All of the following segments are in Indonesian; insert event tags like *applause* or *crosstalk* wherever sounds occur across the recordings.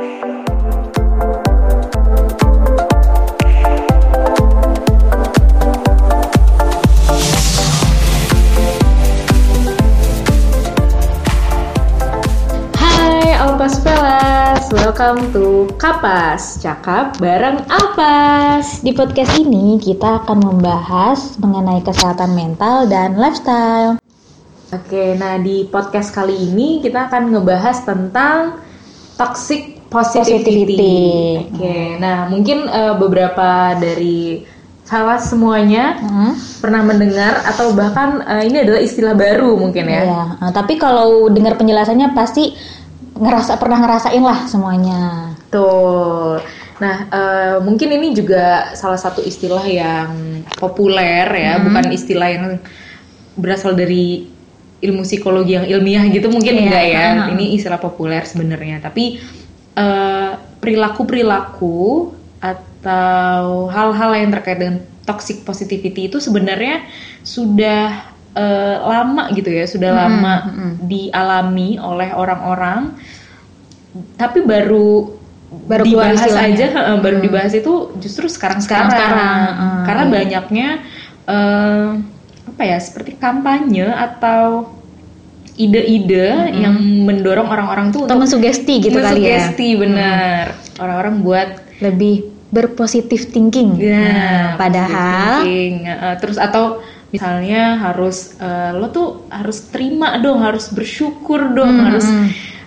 Welcome to Kapas, cakap bareng Alpas. Di podcast ini kita akan membahas mengenai kesehatan mental dan lifestyle. Oke, nah di podcast kali ini kita akan ngebahas tentang toxic positivity. Oke, nah mungkin eh, beberapa dari salah semuanya Hmm. pernah mendengar atau bahkan eh, ini adalah istilah baru mungkin ya. Iya, nah, tapi kalau dengar penjelasannya pasti ngerasa pernah ngerasain lah semuanya. Betul. Nah, eh, mungkin ini juga salah satu istilah yang populer ya, bukan istilah yang berasal dari ilmu psikologi yang ilmiah gitu mungkin Iya, enggak ya. ha-ha. Ini istilah populer sebenarnya, tapi eh, perilaku-perilaku atau hal-hal yang terkait dengan toxic positivity itu sebenarnya sudah eh, lama gitu ya, sudah lama dialami oleh orang-orang. Tapi baru Baru dibahas aja baru dibahas itu justru sekarang sekarang. Sekarang-sekarang, hmm. karena banyaknya eh, apa ya seperti kampanye atau ide-ide yang mendorong orang-orang tuh untuk mensugesti gitu kali ya. mensugesti, benar orang-orang buat Lebih berpositif thinking. ya Nah, padahal thinking, heeh. terus atau misalnya harus eh, lo tuh harus terima dong harus bersyukur dong harus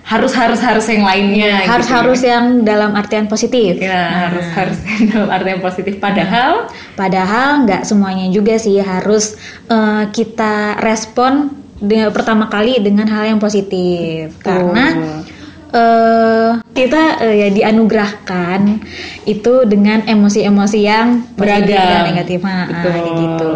harus harus harus yang lainnya harus gitu harus yang dalam artian positif. Ya, harus harus *laughs* dalam arti yang positif. Padahal Padahal nggak semuanya juga sih harus eh, kita respon dengan pertama kali dengan hal yang positif karena eh kita eh, ya dianugerahkan itu dengan emosi-emosi yang beragam, dan negatif Ah, Betul. kayak gitu.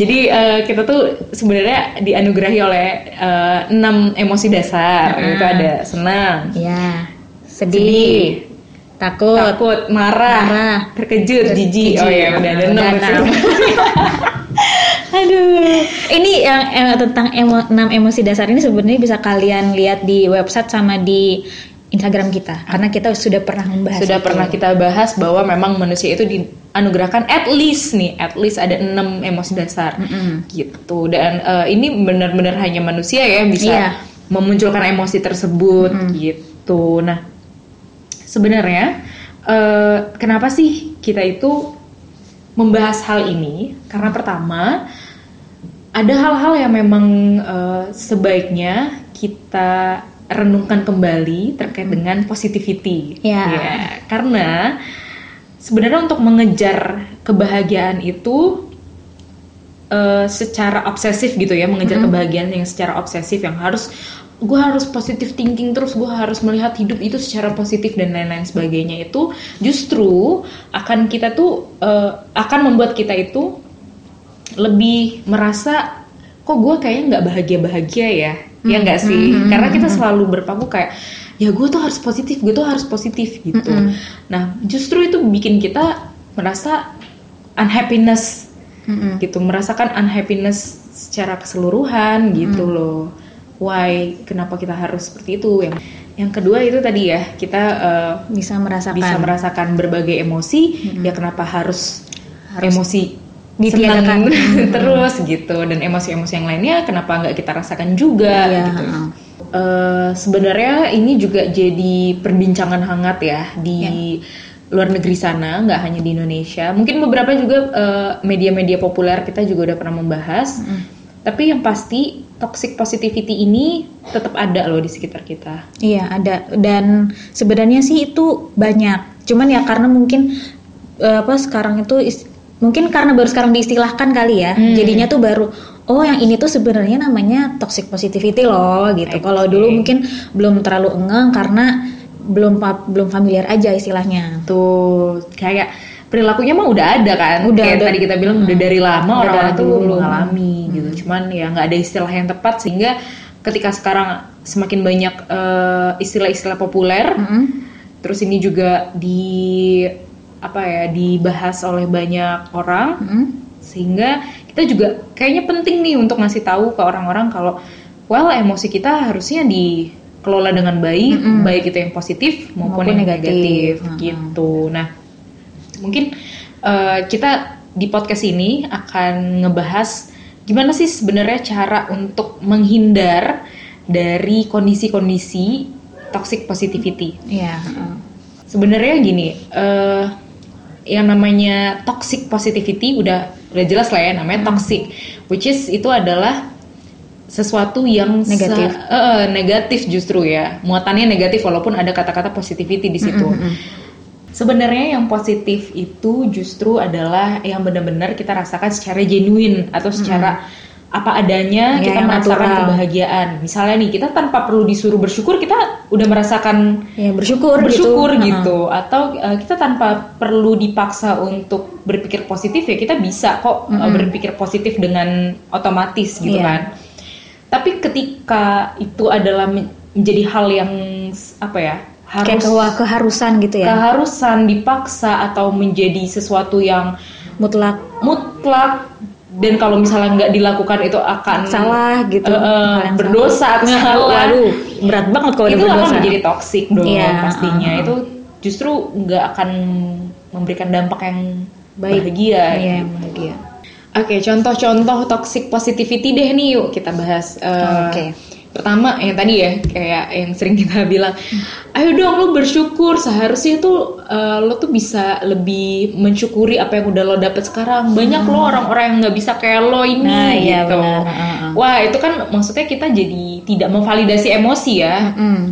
Jadi eh, kita tuh sebenarnya dianugerahi oleh eh, enam emosi dasar. Ah. Itu ada senang, Ya, sedih, sedih, takut, takut, marah, Marah. terkejut, jijik. Oh ya, udah ada enam. *laughs* Udah di situ. enam. Aduh, ini yang eh, tentang emo, 6 emosi dasar ini sebenarnya bisa kalian lihat di website sama di Instagram kita karena kita sudah pernah membahas Sudah itu. pernah kita bahas bahwa memang manusia itu dianugerahkan at least nih, at least ada enam emosi dasar. Mm-mm. gitu dan eh, ini benar-benar hanya manusia ya yang bisa Iya. memunculkan emosi tersebut gitu nah sebenarnya eh, kenapa sih kita itu membahas hal ini karena pertama ada hal-hal yang memang eh, sebaiknya kita renungkan kembali terkait dengan positivity Ya. Ya, karena sebenarnya untuk mengejar kebahagiaan itu eh, secara obsesif gitu ya mengejar kebahagiaan yang secara obsesif yang harus gue harus positif thinking terus gue harus melihat hidup itu secara positif dan lain-lain sebagainya itu justru akan kita tuh eh, akan membuat kita itu lebih merasa kok gue kayaknya nggak bahagia bahagia ya ya nggak sih? Karena kita selalu berpaku kayak ya gue tuh harus positif gue tuh harus positif gitu. Nah justru itu bikin kita merasa unhappiness Mm-mm. gitu. Merasakan unhappiness secara keseluruhan gitu loh. Why? Kenapa kita harus seperti itu? Yang yang kedua itu tadi ya kita eh, bisa merasakan. bisa merasakan berbagai emosi ya kenapa harus, emosi ditiadakan. *laughs* *laughs* terus gitu. Dan emosi-emosi yang lainnya kenapa nggak kita rasakan juga Iya, gitu. Eh, sebenarnya ini juga jadi perbincangan hangat ya di luar negeri sana nggak hanya di Indonesia. Mungkin beberapa juga eh, media-media populer kita juga udah pernah membahas. Tapi yang pasti toxic positivity ini tetap ada loh di sekitar kita. Iya ada. Dan sebenarnya sih itu banyak. Cuman ya karena mungkin eh, apa sekarang itu is- mungkin karena baru sekarang diistilahkan kali ya. Hmm. Jadinya tuh baru oh yang ini tuh sebenarnya namanya toxic positivity loh gitu. Kalau dulu mungkin belum terlalu engeng karena belum belum familiar aja istilahnya. tuh kayak perilakunya mah udah ada kan Udah, kayak udah. tadi kita bilang udah dari lama Udah orang-orang tuh mengalami gitu cuman ya nggak ada istilah yang tepat sehingga ketika sekarang semakin banyak eh, istilah-istilah populer Mm-mm. terus ini juga di apa ya dibahas oleh banyak orang Mm-mm. sehingga kita juga kayaknya penting nih untuk ngasih tahu ke orang-orang kalau well emosi kita harusnya di kelola dengan baik, baik itu yang positif maupun, Maupun yang negatif. negatif, Mm-mm. gitu. Nah, mungkin eh, kita di podcast ini akan ngebahas gimana sih sebenarnya cara untuk menghindar dari kondisi-kondisi toxic positivity. Iya. heeh. Sebenarnya gini, eh yang namanya toxic positivity udah udah jelas lah ya namanya toxic, which is itu adalah sesuatu yang Negatif. eh, negatif justru ya, muatannya negatif walaupun ada kata-kata positivity di situ. Sebenarnya yang positif itu justru adalah yang benar-benar kita rasakan secara genuine atau secara apa adanya Ya, kita merasakan natural. kebahagiaan. Misalnya nih kita tanpa perlu disuruh bersyukur kita udah merasakan Ya bersyukur, bersyukur gitu. gitu, atau uh, kita tanpa perlu dipaksa untuk berpikir positif ya kita bisa kok uh, Mm-mm. berpikir positif dengan otomatis gitu Iya. kan tapi ketika itu adalah men- menjadi hal yang apa ya Kayak harus kewa- keharusan gitu ya. keharusan dipaksa atau menjadi sesuatu yang Mutlak mutlak dan kalau misalnya nggak dilakukan itu akan salah gitu. yang berdosa salah. *laughs* salah. Waduh, berat banget kalau itu akan berdosa. menjadi toxic dong Iya, pastinya uh, uh. itu justru nggak akan memberikan dampak yang Baik. bahagia Iya, yang bahagia. oke contoh-contoh toxic positivity deh nih yuk kita bahas Eh, Oke. Pertama yang tadi ya kayak yang sering kita *laughs* bilang ayo dong lo bersyukur seharusnya tuh eh, lo tuh bisa lebih mensyukuri apa yang udah lo dapet sekarang banyak lo orang-orang yang nggak bisa kayak lo ini Hmm. Nah, iya, gitu benar. Uh, uh. wah itu kan maksudnya kita jadi tidak memvalidasi emosi ya Mm.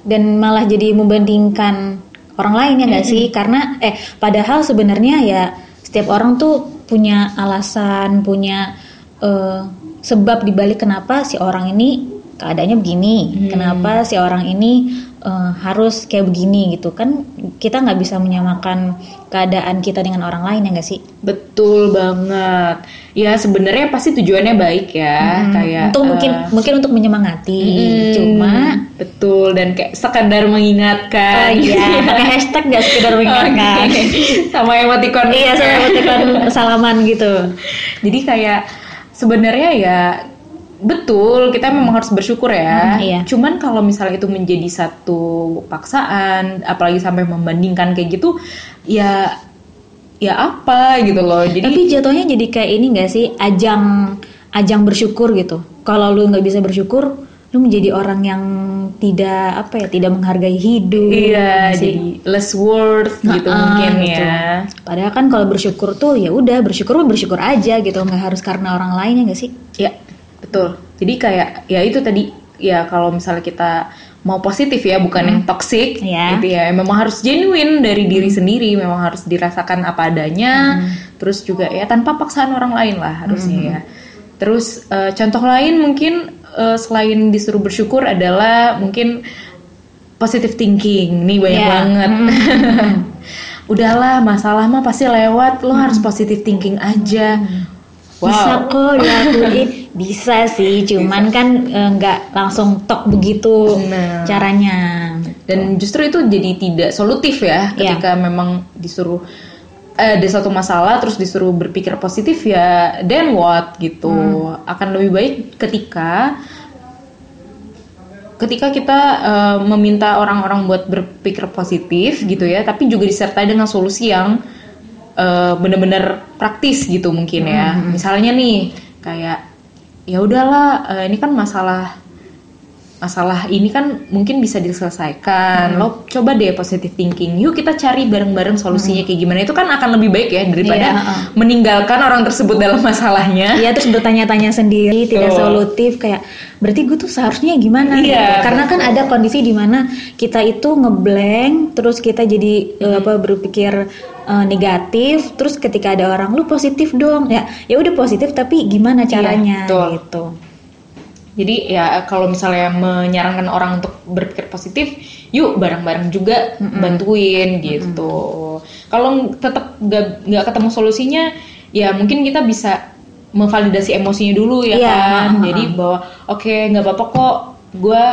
Dan malah jadi membandingkan orang lain ya nggak sih? Karena eh padahal sebenarnya ya setiap orang tuh punya alasan, punya eh, sebab dibalik kenapa si orang ini keadaannya begini, kenapa si orang ini eh, harus kayak begini gitu kan? Kita nggak bisa menyamakan keadaan kita dengan orang lain ya nggak sih? Betul banget. Ya sebenarnya pasti tujuannya baik ya, Hmm, kayak untuk mungkin eh, mungkin untuk menyemangati, mm, cuma betul dan kayak sekadar mengingatkan. Oh iya, *laughs* pakai hashtag gak sekedar mengingatkan. Oke. Sama emoticon. Iya, saya emoticon salaman gitu. Jadi kayak sebenarnya ya betul kita memang harus bersyukur ya. Hmm, iya. Cuman kalau misalnya itu menjadi satu paksaan, apalagi sampai membandingkan kayak gitu, ya ya apa gitu loh. Jadi Tapi jatuhnya jadi kayak ini gak sih ajang ajang bersyukur gitu. Kalau lu nggak bisa bersyukur, lu menjadi orang yang tidak apa ya, tidak menghargai hidup. Iya, sih? jadi less worth gitu Nah, mungkin gitu. ya. Padahal kan kalau bersyukur tuh ya udah bersyukur bersyukur aja gitu, nggak harus karena orang lain ya nggak sih? Ya, betul. Jadi kayak ya itu tadi ya kalau misalnya kita mau positif ya, bukan yang toxic Iya. gitu ya. Memang harus genuine dari diri sendiri, memang harus dirasakan apa adanya. Terus juga ya tanpa paksaan orang lain lah harusnya ya. Terus eh, contoh lain mungkin eh, selain disuruh bersyukur adalah mungkin positive thinking. Nih banyak Iya. banget. *laughs* Udahlah, masalah mah pasti lewat. Lo harus positive thinking aja. Bisa kok dilakuin, *laughs* bisa sih, cuman kan eh, nggak langsung tok begitu Nah. caranya. dan justru itu jadi tidak solutif ya Iya. ketika memang disuruh eh, ada satu masalah terus disuruh berpikir positif ya then what gitu akan lebih baik ketika ketika kita eh, meminta orang-orang buat berpikir positif gitu ya tapi juga disertai dengan solusi yang eh, benar-benar praktis gitu mungkin ya misalnya nih kayak ya udahlah eh, ini kan masalah masalah ini kan mungkin bisa diselesaikan. Lo coba deh positive thinking. Yuk kita cari bareng-bareng solusinya kayak gimana. Itu kan akan lebih baik ya daripada Iya, heeh. meninggalkan orang tersebut dalam masalahnya. Iya terus bertanya-tanya sendiri *laughs* tidak Betul. solutif kayak berarti gue tuh seharusnya gimana Iya, gitu. Karena kan ada kondisi di mana kita itu ngeblank terus kita jadi eh, apa berpikir eh, negatif terus ketika ada orang lu positif dong ya ya udah positif tapi gimana caranya betul. gitu. Jadi ya kalau misalnya menyarankan orang untuk berpikir positif, yuk bareng-bareng juga bantuin gitu. Kalau tetap nggak nggak ketemu solusinya, ya mungkin kita bisa memvalidasi emosinya dulu ya Iya, kan. ha-ha. Jadi bahwa oke nggak apa-apa kok, gue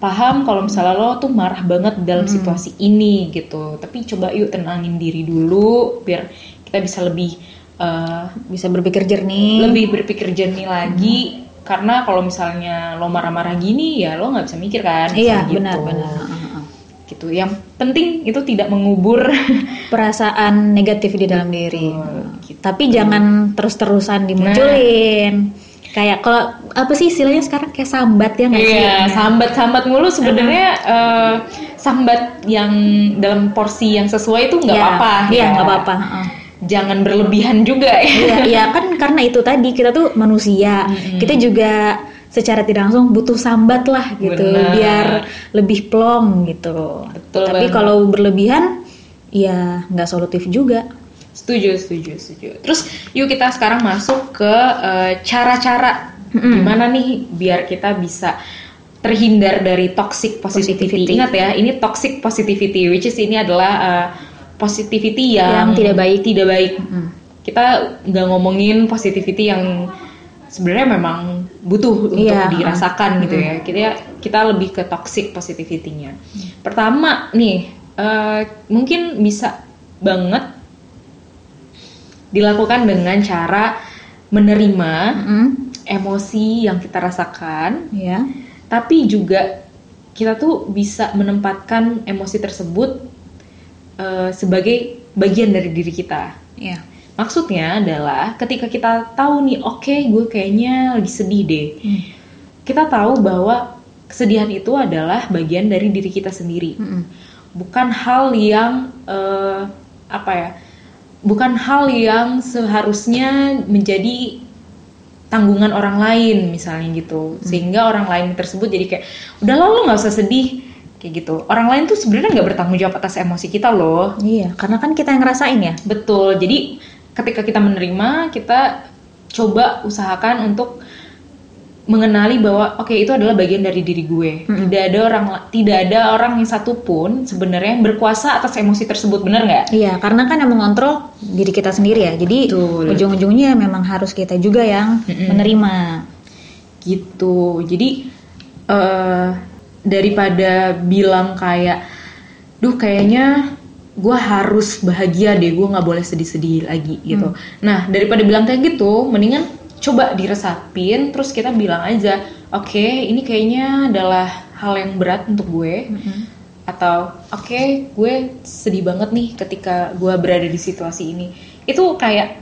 paham kalau misalnya lo tuh marah banget dalam situasi ini gitu. Tapi coba yuk tenangin diri dulu biar kita bisa lebih eh, Bisa berpikir jernih. lebih berpikir jernih lagi karena kalau misalnya lo marah-marah gini ya lo nggak bisa mikir kan Iya, benar gitu. benar. Heeh. gitu yang penting itu tidak mengubur *laughs* Perasaan negatif di dalam diri. gitu. Tapi jangan terus-terusan dimunculin. Kayak kalau apa sih istilahnya sekarang kayak sambat ya nggak sih? Iya, sambat-sambat mulu sebenarnya eh, sambat yang dalam porsi yang sesuai itu nggak Iya, apa-apa. Iya, ya. nggak apa-apa. heeh. Jangan berlebihan juga ya. Iya, *laughs* iya kan karena itu tadi kita tuh manusia. Kita juga secara tidak langsung butuh sambat lah gitu Benar. biar lebih plong gitu. Betul Tapi kalau berlebihan ya nggak solutif juga. Setuju, setuju, setuju. Terus yuk kita sekarang masuk ke eh, cara-cara Mm-mm. gimana nih biar kita bisa terhindar dari toxic positivity. Positivity. Ingat ya, ini toxic positivity, which is ini adalah eh, positivity yang, Yang tidak baik. Tidak baik. Mm. Kita nggak ngomongin positivity yang sebenarnya memang butuh untuk Iya. dirasakan gitu ya. Kita kita lebih ke toxic positivity-nya. Pertama nih, eh, mungkin bisa banget dilakukan dengan cara menerima Mm, emosi yang kita rasakan, ya. tapi juga kita tuh bisa menempatkan emosi tersebut eh, sebagai bagian dari diri kita. Iya. Maksudnya adalah ketika kita tahu nih, oke gue kayaknya lagi sedih deh. Hmm. Kita tahu bahwa kesedihan itu adalah bagian dari diri kita sendiri. Mm-mm. Bukan hal yang eh, apa ya? Bukan hal yang seharusnya menjadi tanggungan orang lain misalnya gitu. Sehingga orang lain tersebut jadi kayak udah lalu nggak usah sedih kayak gitu. Orang lain tuh sebenarnya nggak bertanggung jawab atas emosi kita loh. Iya, karena kan kita yang ngerasain ya. Betul. Jadi ketika kita menerima, kita coba usahakan untuk mengenali bahwa oke itu adalah bagian dari diri gue. Mm-mm. Tidak ada orang tidak ada orang yang satupun sebenarnya yang berkuasa atas emosi tersebut, benar nggak? Iya, karena kan yang mengontrol diri kita sendiri ya. Jadi ujung-ujungnya memang harus kita juga yang Mm-mm. menerima. Gitu. Jadi eh daripada bilang kayak, duh kayaknya gue harus bahagia deh, gue nggak boleh sedih-sedih lagi gitu. Nah daripada bilang kayak gitu, mendingan coba diresapin, terus kita bilang aja, oke ini kayaknya adalah hal yang berat untuk gue, atau oke gue sedih banget nih ketika gue berada di situasi ini. Itu kayak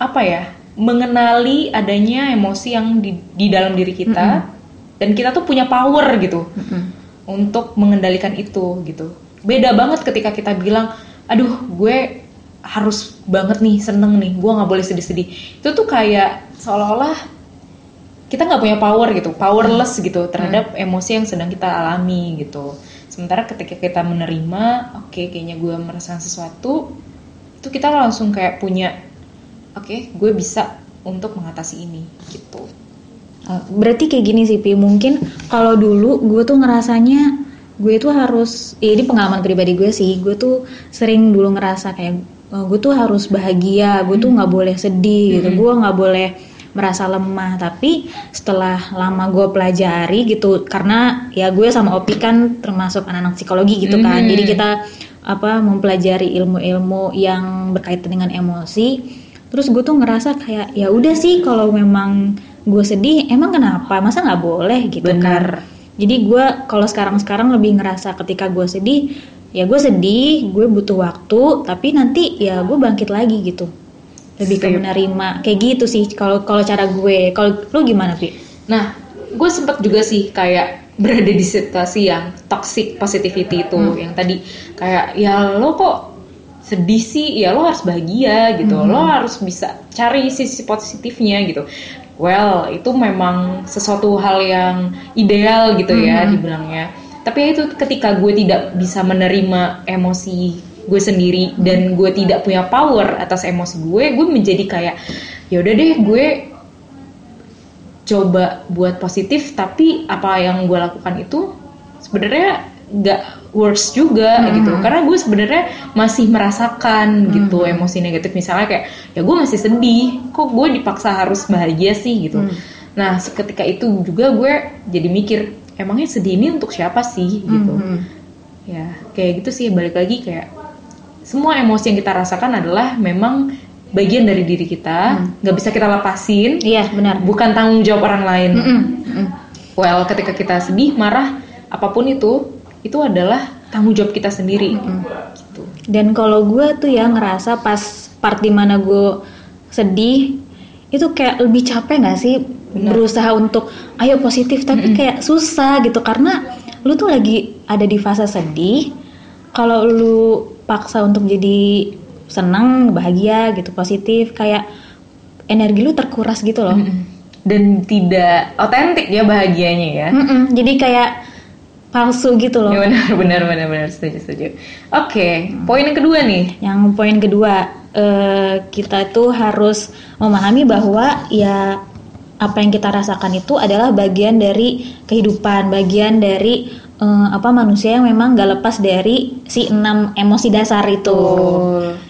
apa ya mengenali adanya emosi yang di, di dalam diri kita dan kita tuh punya power gitu Mm-mm. untuk mengendalikan itu gitu beda banget ketika kita bilang aduh gue harus banget nih seneng nih gue nggak boleh sedih-sedih itu tuh kayak seolah-olah kita nggak punya power gitu powerless gitu terhadap emosi yang sedang kita alami gitu sementara ketika kita menerima oke kayaknya gue merasakan sesuatu itu kita langsung kayak punya oke gue bisa untuk mengatasi ini gitu Uh, Berarti kayak gini sih, Pi. Mungkin kalau dulu gue tuh ngerasanya gue tuh harus, ya ini pengalaman pribadi gue sih. Gue tuh sering dulu ngerasa kayak uh, gue tuh harus bahagia, gue tuh nggak boleh sedih gitu, gue nggak boleh merasa lemah. Tapi setelah lama gue pelajari gitu, karena ya gue sama Opi kan termasuk anak-anak psikologi gitu kan. Mhm. Jadi kita apa mempelajari ilmu-ilmu yang berkaitan dengan emosi terus gue tuh ngerasa kayak ya udah sih kalau memang gue sedih emang kenapa masa nggak boleh gitu Benar. kan jadi gue kalau sekarang sekarang lebih ngerasa ketika gue sedih ya gue sedih gue butuh waktu tapi nanti ya gue bangkit lagi gitu. Lebih ke menerima. Kayak gitu sih kalau kalau cara gue. Kalau lu gimana Pi? Nah, gue sempet juga sih kayak berada di situasi yang toxic positivity itu, yang tadi kayak ya lo kok sedih sih, ya lo harus bahagia gitu, lo harus bisa cari sisi positifnya gitu. Well, itu memang sesuatu hal yang ideal gitu ya dibilangnya. Tapi itu ketika gue tidak bisa menerima emosi gue sendiri dan gue tidak punya power atas emosi gue, gue menjadi kayak ya udah deh gue coba buat positif tapi apa yang gue lakukan itu sebenarnya nggak works juga Hmm. gitu karena gue sebenarnya masih merasakan gitu Hmm. emosi negatif misalnya kayak ya gue masih sedih kok gue dipaksa harus bahagia sih gitu Hmm. nah seketika itu juga gue jadi mikir emangnya sedih ini untuk siapa sih gitu Mhm. ya kayak gitu sih balik lagi kayak semua emosi yang kita rasakan adalah memang bagian dari diri kita, nggak bisa kita lepasin, Iya, benar. bukan tanggung jawab orang lain. Mm-mm, mm-mm. Well, ketika kita sedih, marah, apa pun itu, itu adalah tanggung jawab kita sendiri. Gitu. Dan kalau gue tuh ya ngerasa pas part di mana gue sedih itu kayak lebih capek nggak sih berusaha untuk ayo positif tapi kayak susah gitu. Karena lu tuh lagi ada di fase sedih kalau lu paksa untuk jadi senang bahagia gitu positif kayak energi lu terkuras gitu loh. Dan tidak otentik ya bahagianya ya. Mm-mm, jadi kayak palsu gitu loh. Ya benar, benar, benar, benar, setuju, setuju. Oke, poin yang kedua nih. Yang poin kedua, eh, kita tuh harus memahami bahwa ya apa yang kita rasakan itu adalah bagian dari kehidupan, bagian dari eh, apa manusia yang memang gak lepas dari si enam emosi dasar itu.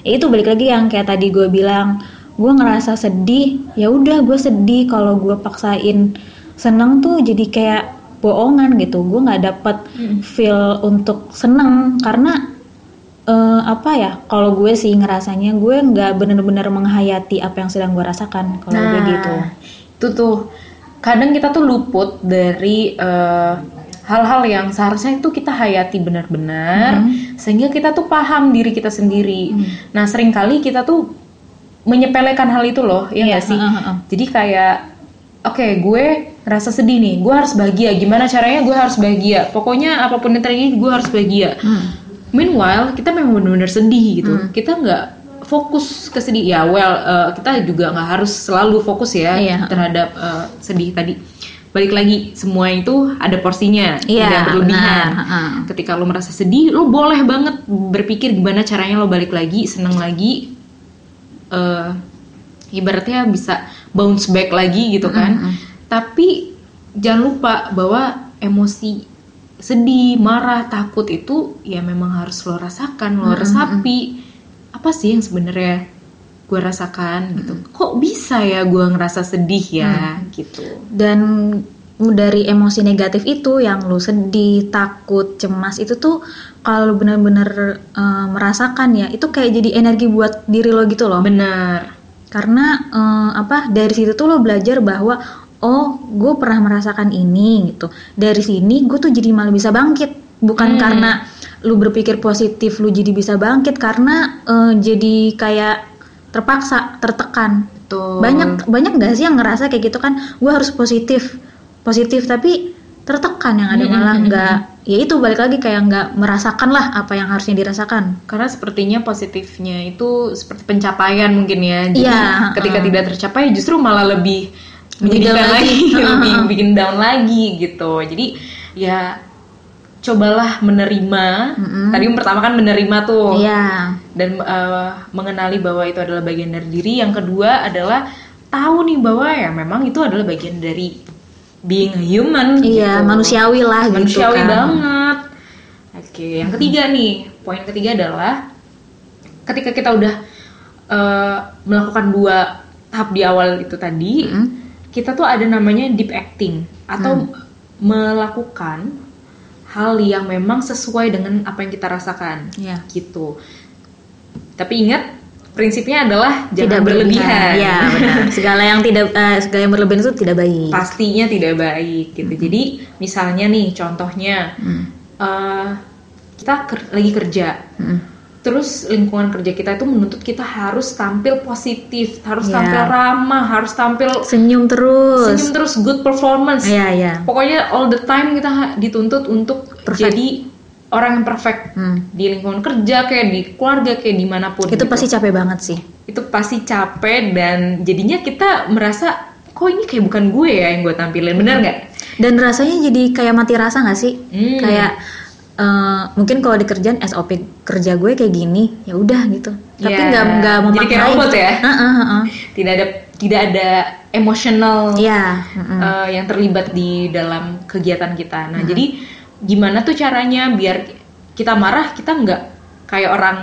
Ya, itu balik lagi yang kayak tadi gue bilang, gue ngerasa sedih, ya udah gue sedih. Kalau gue paksain seneng tuh jadi kayak bohongan gitu. Gue nggak dapet feel untuk seneng karena eh, apa ya kalau gue sih ngerasanya gue nggak bener-bener menghayati apa yang sedang gue rasakan kalau gue gitu itu tuh kadang kita tuh luput dari eh, hal-hal yang seharusnya itu kita hayati benar-benar sehingga kita tuh paham diri kita sendiri. Nah, sering kali kita tuh menyepelekan hal itu loh, ya Iya, nggak sih? heeh, heeh. Jadi kayak oke, gue ngerasa sedih nih, gue harus bahagia. Gimana caranya gue harus bahagia? Pokoknya apa pun yang terjadi gue harus bahagia. Meanwhile, kita memang benar-benar sedih gitu. Kita nggak fokus ke sedih. Ya, well, eh, kita juga nggak harus selalu fokus ya Iya. terhadap eh, sedih tadi. Balik lagi, semua itu ada porsinya, Iya, tidak berlebihan. benar, heeh. Ketika lo merasa sedih, lo boleh banget berpikir gimana caranya lo balik lagi, seneng lagi. eh ibaratnya bisa bounce back lagi gitu kan. Tapi jangan lupa bahwa emosi sedih, marah, takut itu ya memang harus lo rasakan, lo resapi. Apa sih yang sebenarnya gue rasakan gitu? Kok bisa ya gue ngerasa sedih ya gitu? dan dari emosi negatif itu yang lu sedih, takut, cemas itu tuh kalau lu bener-bener eh, merasakan ya itu kayak jadi energi buat diri lo gitu loh Benar. karena eh, apa dari situ tuh lo belajar bahwa oh gue pernah merasakan ini gitu. Dari sini gue tuh jadi malah bisa bangkit. Bukan karena lu berpikir positif lu jadi bisa bangkit karena eh, jadi kayak terpaksa tertekan. Tuh. banyak banyak nggak sih yang ngerasa kayak gitu kan? Gue harus positif. Positif tapi tertekan yang ada malah nggak ya itu balik lagi kayak nggak merasakan lah apa yang harusnya dirasakan. Karena sepertinya positifnya itu seperti pencapaian mungkin ya. Jadi Iya, ketika heeh. tidak tercapai justru malah Lebih menyedihkan down lagi, lagi. *laughs* Lebih heeh. bikin down lagi gitu. Jadi ya cobalah menerima. Tadi yang pertama kan menerima tuh iya dan eh, mengenali bahwa itu adalah bagian dari diri. Yang kedua adalah tahu nih bahwa ya memang itu adalah bagian dari being a human. iya gitu. manusiawi lah gitu manusiawi kan banget. Oke, yang ketiga nih, poin ketiga adalah ketika kita udah eh, melakukan dua tahap di awal itu tadi, Mm. Kita tuh ada namanya deep acting atau melakukan hal yang memang sesuai dengan apa yang kita rasakan, Iya. gitu. Tapi ingat prinsipnya adalah jangan tidak berlebihan. Iya benar. *laughs* Segala yang tidak eh, segala yang berlebihan itu tidak baik. pastinya tidak baik gitu. Jadi misalnya nih contohnya Hmm. eh, kita ker- lagi kerja, Mm. Terus lingkungan kerja kita itu menuntut kita harus tampil positif, harus Iya. tampil ramah, harus tampil Senyum terus. senyum terus good performance. Iya iya. Pokoknya all the time kita dituntut untuk Perfect. jadi orang yang perfect Hmm. di lingkungan kerja kayak di keluarga kayak di mana pun. Itu gitu. pasti capek banget sih. itu pasti capek dan jadinya kita merasa kok ini kayak bukan gue ya yang gue tampilin bener nggak? Dan rasanya jadi kayak mati rasa nggak sih? Hmm. Kayak eh, mungkin kalau di kerjaan SOP kerja gue kayak gini, ya udah gitu. Tapi Iya. nggak nggak Jadi memaknai. kayak robot gitu. ya? Heeh, heeh. Tidak ada tidak ada emosional Iya. heeh. eh, yang terlibat di dalam kegiatan kita. Nah jadi gimana tuh caranya biar kita marah kita nggak kayak orang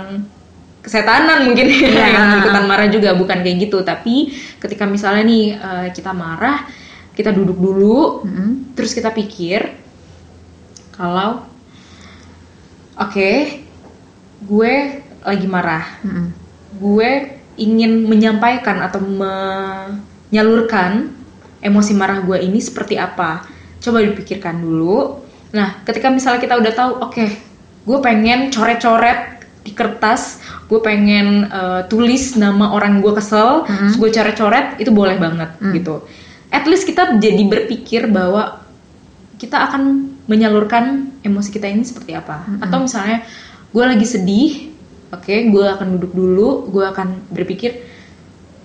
kesetanan mungkin ya, Iya. yang ikutan marah juga bukan kayak gitu. Tapi ketika misalnya nih eh, kita marah kita duduk dulu Mm-mm. terus kita pikir kalau oke gue lagi marah Mm-mm. gue ingin menyampaikan atau menyalurkan emosi marah gue ini seperti apa coba dipikirkan dulu nah ketika misalnya kita udah tahu oke okay, gue pengen coret-coret di kertas gue pengen uh, tulis nama orang gue kesel mm -hmm. gue coret-coret itu boleh banget mm. gitu at least kita jadi berpikir bahwa kita akan menyalurkan emosi kita ini seperti apa. Mm -hmm. atau misalnya gue lagi sedih oke okay, gue akan duduk dulu gue akan berpikir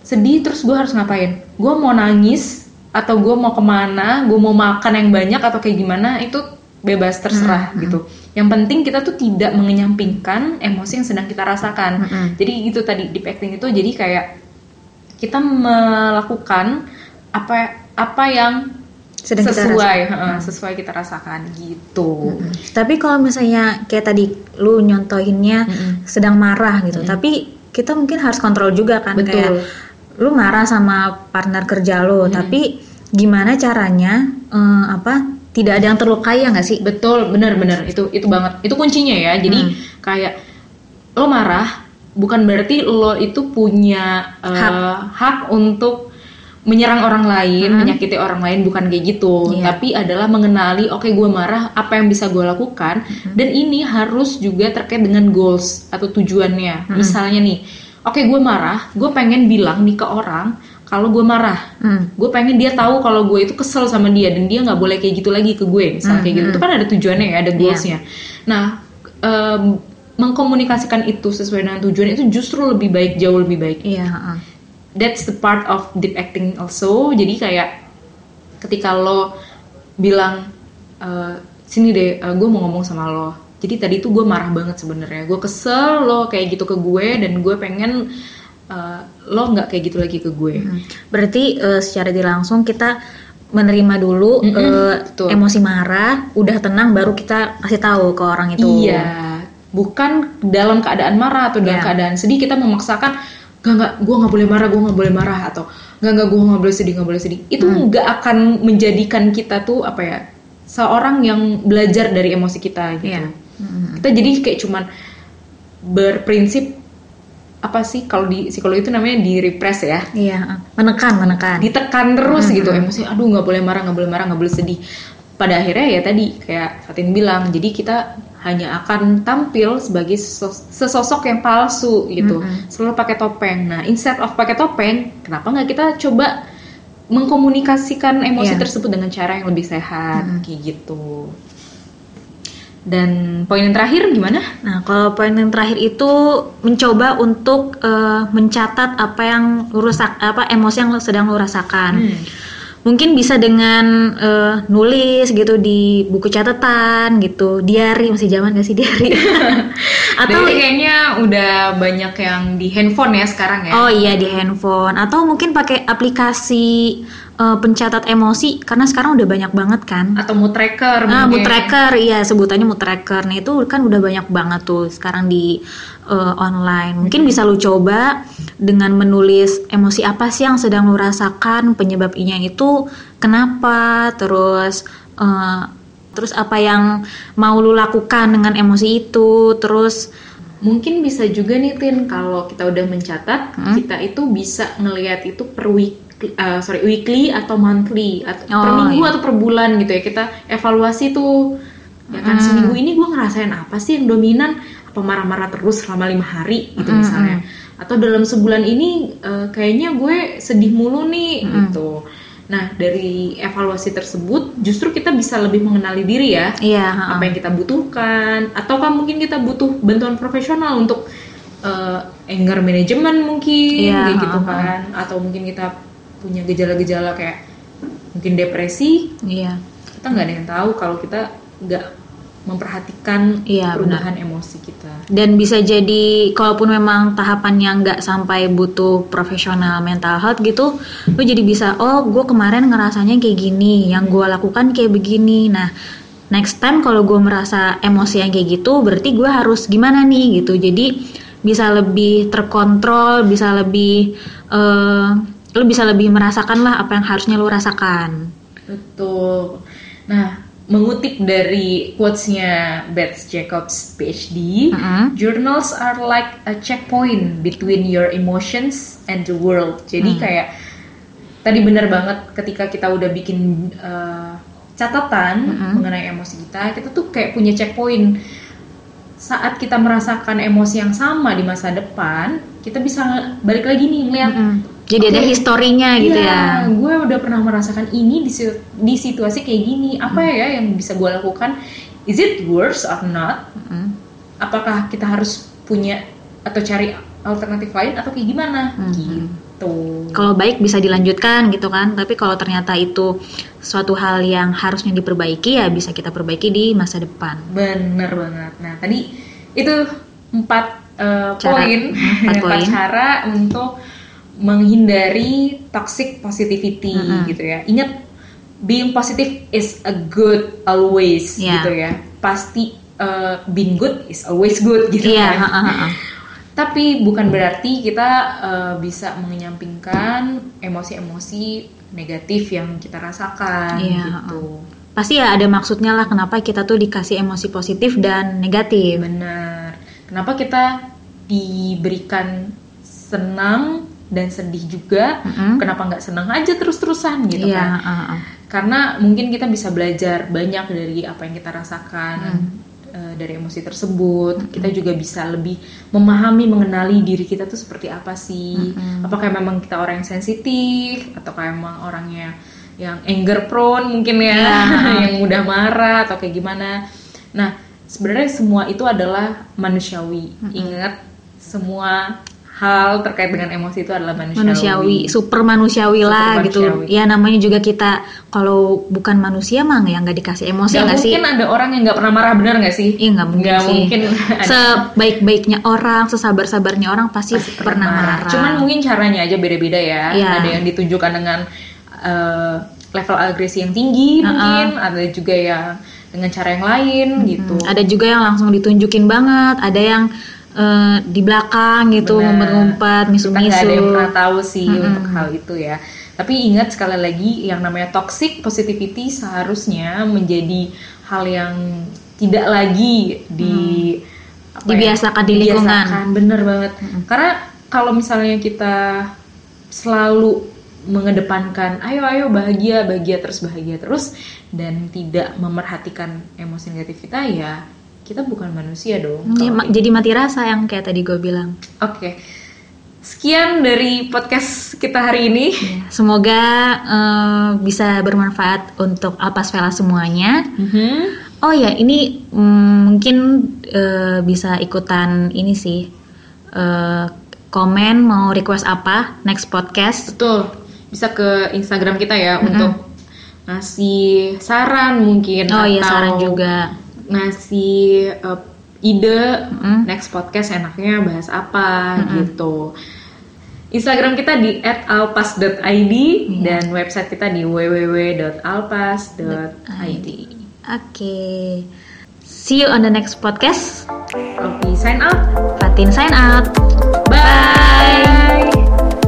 sedih terus gue harus ngapain? Gue mau nangis atau gue mau ke mana gue mau makan yang banyak atau kayak gimana itu bebas terserah hmm, gitu. Yang penting kita tuh tidak mengenyampingkan emosi yang sedang kita rasakan. Hmm. jadi itu tadi deep acting itu jadi kayak kita melakukan apa apa yang sedang sesuai kita uh, sesuai kita rasakan gitu. Hmm. Tapi kalau misalnya kayak tadi lu nyontohinnya hmm. sedang marah gitu, hmm. tapi kita mungkin harus kontrol juga kan Betul. kayak lu marah sama partner kerja lu, hmm. tapi gimana caranya um, apa tidak ada yang terlukai ya nggak sih? Betul, benar-benar itu itu banget. Itu kuncinya ya. Jadi hmm. kayak lo marah bukan berarti lo itu punya uh, hak. hak untuk menyerang orang lain, hmm. menyakiti orang lain bukan kayak gitu, yeah. tapi adalah mengenali oke okay, gue marah, apa yang bisa gue lakukan hmm. dan ini harus juga terkait dengan goals atau tujuannya. Hmm. Misalnya nih, oke okay, gue marah, gue pengen bilang nih ke orang kalau gue marah, hmm. gue pengen dia tahu kalau gue itu kesel sama dia dan dia nggak boleh kayak gitu lagi ke gue, misalnya hmm. kayak gitu. Itu kan ada tujuannya ya, ada iya. goalsnya. Yeah. Nah, um, mengkomunikasikan itu sesuai dengan tujuan itu justru lebih baik, jauh lebih baik. Iya. Yeah. Uh. That's the part of deep acting also. Jadi kayak ketika lo bilang uh, sini deh, uh, gue mau ngomong sama lo jadi tadi tuh gue marah banget sebenarnya gue kesel lo kayak gitu ke gue dan gue pengen uh, lo nggak kayak gitu lagi ke gue hmm. berarti uh, secara langsung kita menerima dulu mm -hmm, uh, emosi marah udah tenang baru kita kasih tahu ke orang itu iya bukan dalam keadaan marah atau dalam yeah. keadaan sedih kita memaksakan gak gak gue nggak boleh marah gue nggak boleh marah atau gak gak gue nggak boleh sedih nggak boleh sedih itu hmm. nggak mm. akan menjadikan kita tuh apa ya seorang yang belajar dari emosi kita gitu yeah hmm. kita jadi kayak cuman berprinsip apa sih kalau di psikologi itu namanya di repress ya iya menekan menekan ditekan terus hmm. gitu emosi aduh nggak boleh marah nggak boleh marah nggak boleh sedih pada akhirnya ya tadi kayak Fatin bilang jadi kita hanya akan tampil sebagai sesosok yang palsu gitu mm-hmm. selalu pakai topeng nah instead of pakai topeng kenapa nggak kita coba mengkomunikasikan emosi yeah. tersebut dengan cara yang lebih sehat mm-hmm. kayak gitu dan poin yang terakhir gimana? Nah, kalau poin yang terakhir itu mencoba untuk uh, mencatat apa yang lu rasak, apa emosi yang sedang lu rasakan. Hmm. Mungkin bisa dengan uh, nulis gitu di buku catatan gitu, diary masih zaman gak sih diary? *laughs* Atau diary kayaknya udah banyak yang di handphone ya sekarang ya. Oh iya di handphone atau mungkin pakai aplikasi uh, pencatat emosi karena sekarang udah banyak banget kan. Atau mood tracker nah mood tracker iya sebutannya mood tracker. Nah itu kan udah banyak banget tuh sekarang di uh, online. Mungkin hmm. bisa lu coba dengan menulis emosi apa sih yang sedang lu rasakan penyebabnya itu kenapa terus uh, terus apa yang mau lu lakukan dengan emosi itu terus mungkin bisa juga nih Tin kalau kita udah mencatat hmm? kita itu bisa ngelihat itu per week uh, sorry weekly atau monthly? Atau oh, per minggu iya. atau per bulan gitu ya? Kita evaluasi tuh ya kan hmm. seminggu ini gue ngerasain apa sih yang dominan? Apa marah-marah terus selama lima hari gitu hmm. misalnya? Atau dalam sebulan ini uh, kayaknya gue sedih mulu nih hmm. gitu. Nah dari evaluasi tersebut justru kita bisa lebih mengenali diri ya. Iya, apa yang kita butuhkan? Ataukah mungkin kita butuh bantuan profesional untuk uh, anger management mungkin iya, kayak gitu kan? Atau mungkin kita punya gejala-gejala kayak mungkin depresi iya. kita nggak ada yang tahu kalau kita nggak memperhatikan iya, perubahan benar. emosi kita. Dan bisa jadi kalaupun memang tahapannya nggak sampai butuh profesional mental health gitu lo jadi bisa oh gue kemarin ngerasanya kayak gini yang gue lakukan kayak begini. Nah next time kalau gue merasa emosi yang kayak gitu berarti gue harus gimana nih gitu. Jadi bisa lebih terkontrol bisa lebih uh, lu bisa lebih merasakan lah apa yang harusnya lu rasakan betul nah mengutip dari quotes-nya Beth Jacobs PhD, Mm-mm. journals are like a checkpoint between your emotions and the world. Jadi kayak tadi benar banget ketika kita udah bikin uh, catatan mengenai emosi kita, kita tuh kayak punya checkpoint. Saat kita merasakan emosi yang sama di masa depan, kita bisa balik lagi nih ngeliat Mm-mm. Jadi ada historinya gitu Iya, ya. gue udah pernah merasakan ini di, di situasi kayak gini. Apa ya yang bisa gue lakukan? Is it worse or not? Mm. Apakah kita harus punya atau cari alternatif lain atau kayak gimana? Mhm. Gitu. Kalau baik bisa dilanjutkan gitu kan, tapi kalau ternyata itu suatu hal yang harusnya diperbaiki ya bisa kita perbaiki di masa depan. Bener banget. Nah tadi itu empat Cara. poin, Empat *laughs* empat poin. cara untuk menghindari toxic positivity Mm-mm. gitu ya. Ingat being positive is a good always Iya. gitu ya. Pasti eh, being good is always good gitu Iya, kan. Tapi bukan berarti kita eh, bisa menyampingkan emosi-emosi negatif yang kita rasakan Iya, gitu. Pasti ya ada maksudnya lah kenapa kita tuh dikasih emosi positif dan negatif. Benar. Kenapa kita diberikan senang dan sedih juga? Mm-mm. Kenapa nggak senang aja terus-terusan gitu Iya, kan? ha, ha. Karena mungkin kita bisa belajar banyak dari apa yang kita rasakan. Hmm. eh, dari emosi tersebut, kita juga bisa lebih memahami, mengenali diri kita tuh seperti apa sih. Mm-mm. Apakah memang kita orang yang sensitif, atau kayak memang orangnya yang anger prone mungkin ya, Iya. *laughs* yang mudah marah atau kayak gimana. Nah, sebenarnya semua itu adalah manusiawi. Ingat, semua hal terkait dengan emosi itu adalah manusiawi. manusiawi, super manusiawi lah Super gitu. manusiawi. Ya namanya juga kita kalau bukan manusia mah ya nggak dikasih emosi Gak nggak sih? mungkin ada orang yang nggak pernah marah bener nggak sih? Iya nggak mungkin sih. mungkin. *laughs* Sebaik-baiknya orang, sesabar-sabarnya orang pasti, Pasti pernah marah. Cuman mungkin caranya aja beda-beda ya. Iya. Ada yang ditunjukkan dengan eh, level agresi yang tinggi Uh-uh. mungkin, ada juga yang dengan cara yang lain gitu. Hmm, Ada juga yang langsung ditunjukin banget, ada yang eh, di belakang gitu Benar. ngumpet-ngumpet, Kita nggak misu-misu. ada yang pernah tahu sih Mm-mm. untuk hal itu ya. Tapi ingat sekali lagi yang namanya toxic positivity seharusnya menjadi hal yang tidak lagi di ya, Dibiasakan di lingkungan. dibiasakan, bener banget. Karena kalau misalnya kita selalu mengedepankan ayo ayo bahagia bahagia terus bahagia terus dan tidak memerhatikan emosi negatif kita ya kita bukan manusia dong. Hmm, ya, ma- jadi mati rasa yang kayak tadi gue bilang. Oke. Sekian dari podcast kita hari ini. Ya, Semoga eh, bisa bermanfaat untuk Alpas Vela semuanya. Oh ya, ini mm, mungkin eh, bisa ikutan ini sih. Eh, komen mau request apa next podcast. Betul. Bisa ke Instagram kita ya untuk ngasih saran mungkin Oh iya atau saran juga. Ngasih eh, ide Mm. next podcast enaknya bahas apa gitu. Instagram kita di @alpas.id dan website kita di www.alpas.id. Oke. See you on the next podcast. Oke, sign out. Fatin sign out. Bye.